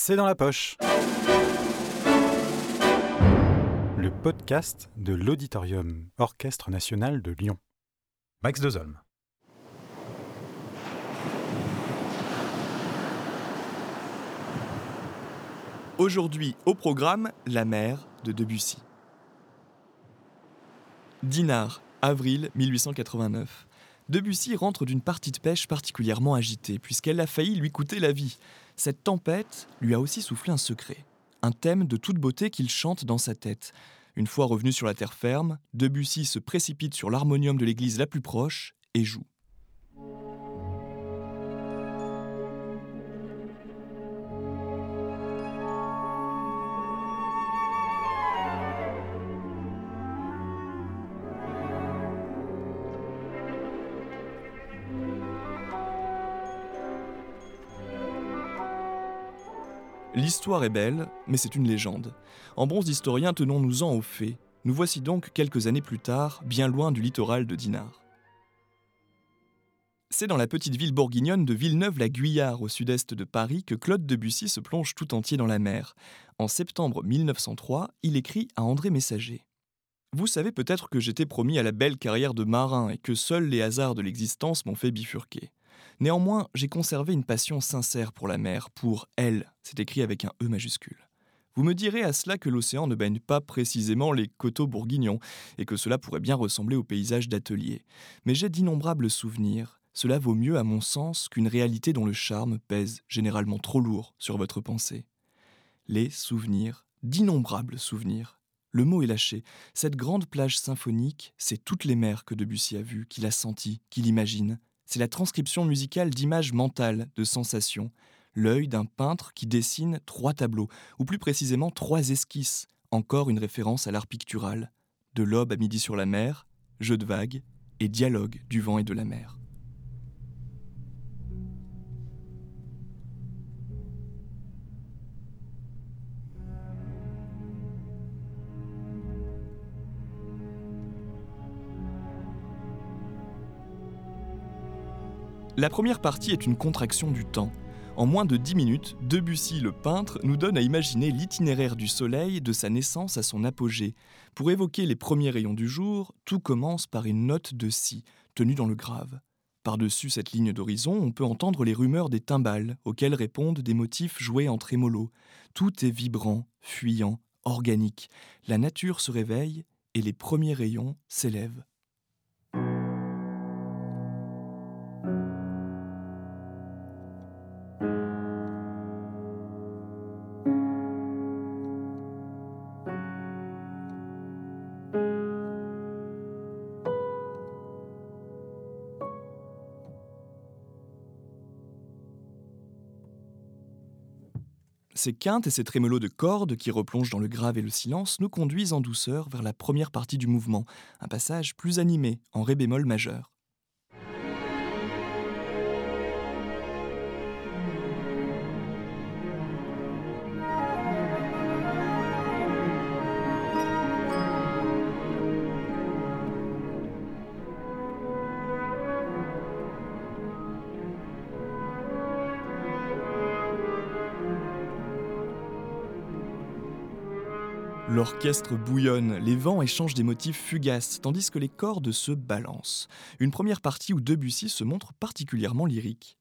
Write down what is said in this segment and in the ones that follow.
C'est dans la poche. Le podcast de l'Auditorium Orchestre National de Lyon. Max Dezolm. Aujourd'hui au programme La mer de Debussy. Dinard, avril 1889. Debussy rentre d'une partie de pêche particulièrement agitée, puisqu'elle a failli lui coûter la vie. Cette tempête lui a aussi soufflé un secret, un thème de toute beauté qu'il chante dans sa tête. Une fois revenu sur la terre ferme, Debussy se précipite sur l'harmonium de l'église la plus proche et joue. L'histoire est belle, mais c'est une légende. En bronze d'historien, tenons-nous-en aux faits. Nous voici donc quelques années plus tard, bien loin du littoral de Dinard. C'est dans la petite ville bourguignonne de Villeneuve-la-Guyard, au sud-est de Paris, que Claude Debussy se plonge tout entier dans la mer. En septembre 1903, il écrit à André Messager. Vous savez peut-être que j'étais promis à la belle carrière de marin et que seuls les hasards de l'existence m'ont fait bifurquer. Néanmoins, j'ai conservé une passion sincère pour la mer, pour elle, c'est écrit avec un E majuscule. Vous me direz à cela que l'océan ne baigne pas précisément les coteaux bourguignons, et que cela pourrait bien ressembler au paysage d'atelier. Mais j'ai d'innombrables souvenirs. Cela vaut mieux, à mon sens, qu'une réalité dont le charme pèse généralement trop lourd sur votre pensée. Les souvenirs, d'innombrables souvenirs. Le mot est lâché. Cette grande plage symphonique, c'est toutes les mers que Debussy a vues, qu'il a senties, qu'il imagine c'est la transcription musicale d'images mentales, de sensations, l'œil d'un peintre qui dessine trois tableaux, ou plus précisément trois esquisses, encore une référence à l'art pictural, de l'aube à midi sur la mer, jeu de vagues et dialogue du vent et de la mer. La première partie est une contraction du temps. En moins de dix minutes, Debussy, le peintre, nous donne à imaginer l'itinéraire du Soleil de sa naissance à son apogée. Pour évoquer les premiers rayons du jour, tout commence par une note de si, tenue dans le grave. Par-dessus cette ligne d'horizon, on peut entendre les rumeurs des timbales, auxquelles répondent des motifs joués en trémolo. Tout est vibrant, fuyant, organique. La nature se réveille et les premiers rayons s'élèvent. Ces quintes et ces trémolos de cordes qui replongent dans le grave et le silence nous conduisent en douceur vers la première partie du mouvement, un passage plus animé en ré bémol majeur. L'orchestre bouillonne, les vents échangent des motifs fugaces, tandis que les cordes se balancent. Une première partie où Debussy se montre particulièrement lyrique.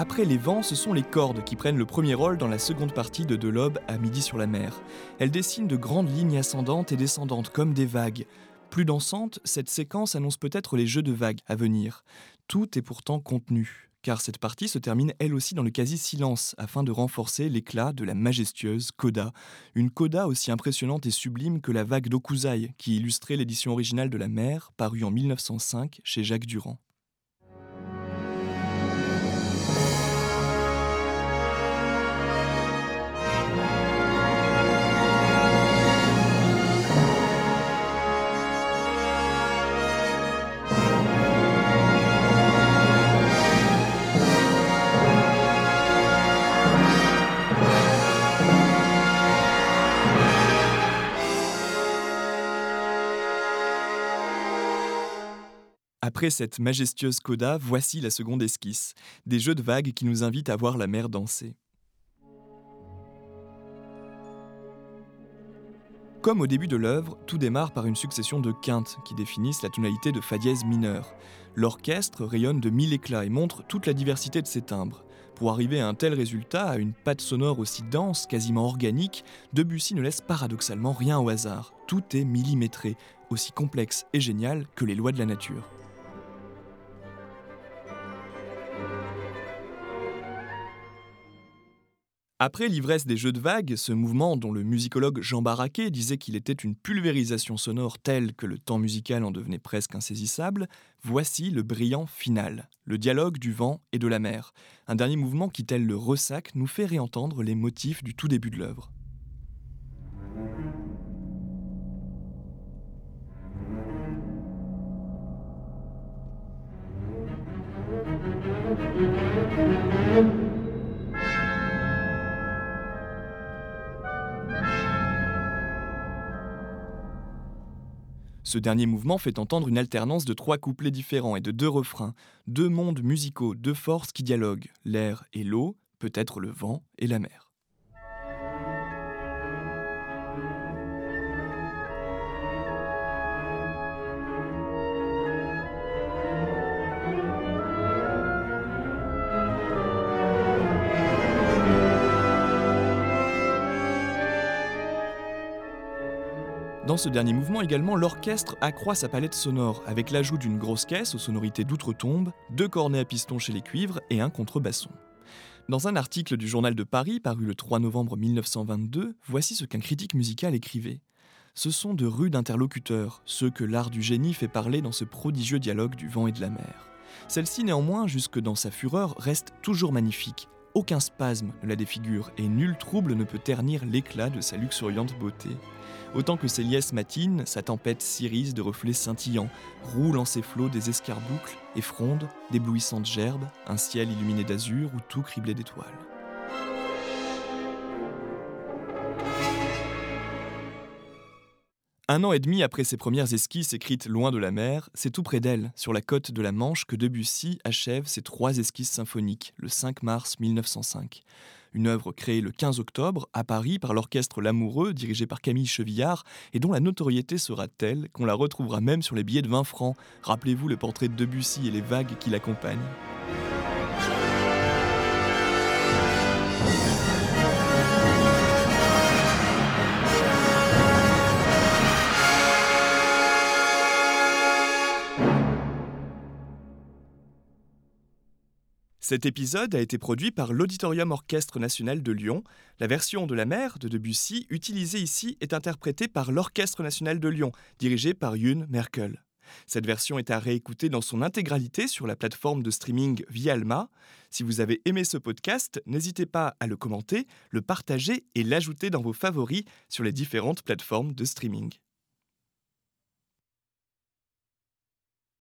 Après les vents, ce sont les cordes qui prennent le premier rôle dans la seconde partie de De l'Aube à Midi sur la mer. Elles dessinent de grandes lignes ascendantes et descendantes comme des vagues. Plus dansante, cette séquence annonce peut-être les jeux de vagues à venir. Tout est pourtant contenu, car cette partie se termine elle aussi dans le quasi-silence afin de renforcer l'éclat de la majestueuse coda. Une coda aussi impressionnante et sublime que la vague d'Okuzai qui illustrait l'édition originale de la mer parue en 1905 chez Jacques Durand. Après cette majestueuse coda, voici la seconde esquisse, des jeux de vagues qui nous invitent à voir la mer danser. Comme au début de l'œuvre, tout démarre par une succession de quintes qui définissent la tonalité de fa dièse mineur. L'orchestre rayonne de mille éclats et montre toute la diversité de ses timbres. Pour arriver à un tel résultat, à une patte sonore aussi dense, quasiment organique, Debussy ne laisse paradoxalement rien au hasard. Tout est millimétré, aussi complexe et génial que les lois de la nature. Après l'ivresse des jeux de vagues, ce mouvement dont le musicologue Jean Barraquet disait qu'il était une pulvérisation sonore telle que le temps musical en devenait presque insaisissable, voici le brillant final, le dialogue du vent et de la mer, un dernier mouvement qui, tel le ressac, nous fait réentendre les motifs du tout début de l'œuvre. Ce dernier mouvement fait entendre une alternance de trois couplets différents et de deux refrains, deux mondes musicaux, deux forces qui dialoguent, l'air et l'eau, peut-être le vent et la mer. Dans ce dernier mouvement également, l'orchestre accroît sa palette sonore avec l'ajout d'une grosse caisse aux sonorités d'outre-tombe, deux cornets à piston chez les cuivres et un contrebasson. Dans un article du Journal de Paris paru le 3 novembre 1922, voici ce qu'un critique musical écrivait. Ce sont de rudes interlocuteurs, ceux que l'art du génie fait parler dans ce prodigieux dialogue du vent et de la mer. Celle-ci néanmoins, jusque dans sa fureur, reste toujours magnifique. Aucun spasme ne la défigure et nul trouble ne peut ternir l'éclat de sa luxuriante beauté. Autant que ses liesses matines, sa tempête s'irise de reflets scintillants, roule en ses flots des escarboucles et fronde d'éblouissantes gerbes, un ciel illuminé d'azur ou tout criblé d'étoiles. Un an et demi après ses premières esquisses écrites loin de la mer, c'est tout près d'elle, sur la côte de la Manche, que Debussy achève ses trois esquisses symphoniques, le 5 mars 1905 une œuvre créée le 15 octobre à Paris par l'orchestre L'Amoureux, dirigé par Camille Chevillard, et dont la notoriété sera telle qu'on la retrouvera même sur les billets de 20 francs. Rappelez-vous le portrait de Debussy et les vagues qui l'accompagnent. Cet épisode a été produit par l'Auditorium Orchestre National de Lyon. La version de la mer de Debussy utilisée ici est interprétée par l'Orchestre National de Lyon, dirigé par Youn Merkel. Cette version est à réécouter dans son intégralité sur la plateforme de streaming Vialma. Si vous avez aimé ce podcast, n'hésitez pas à le commenter, le partager et l'ajouter dans vos favoris sur les différentes plateformes de streaming.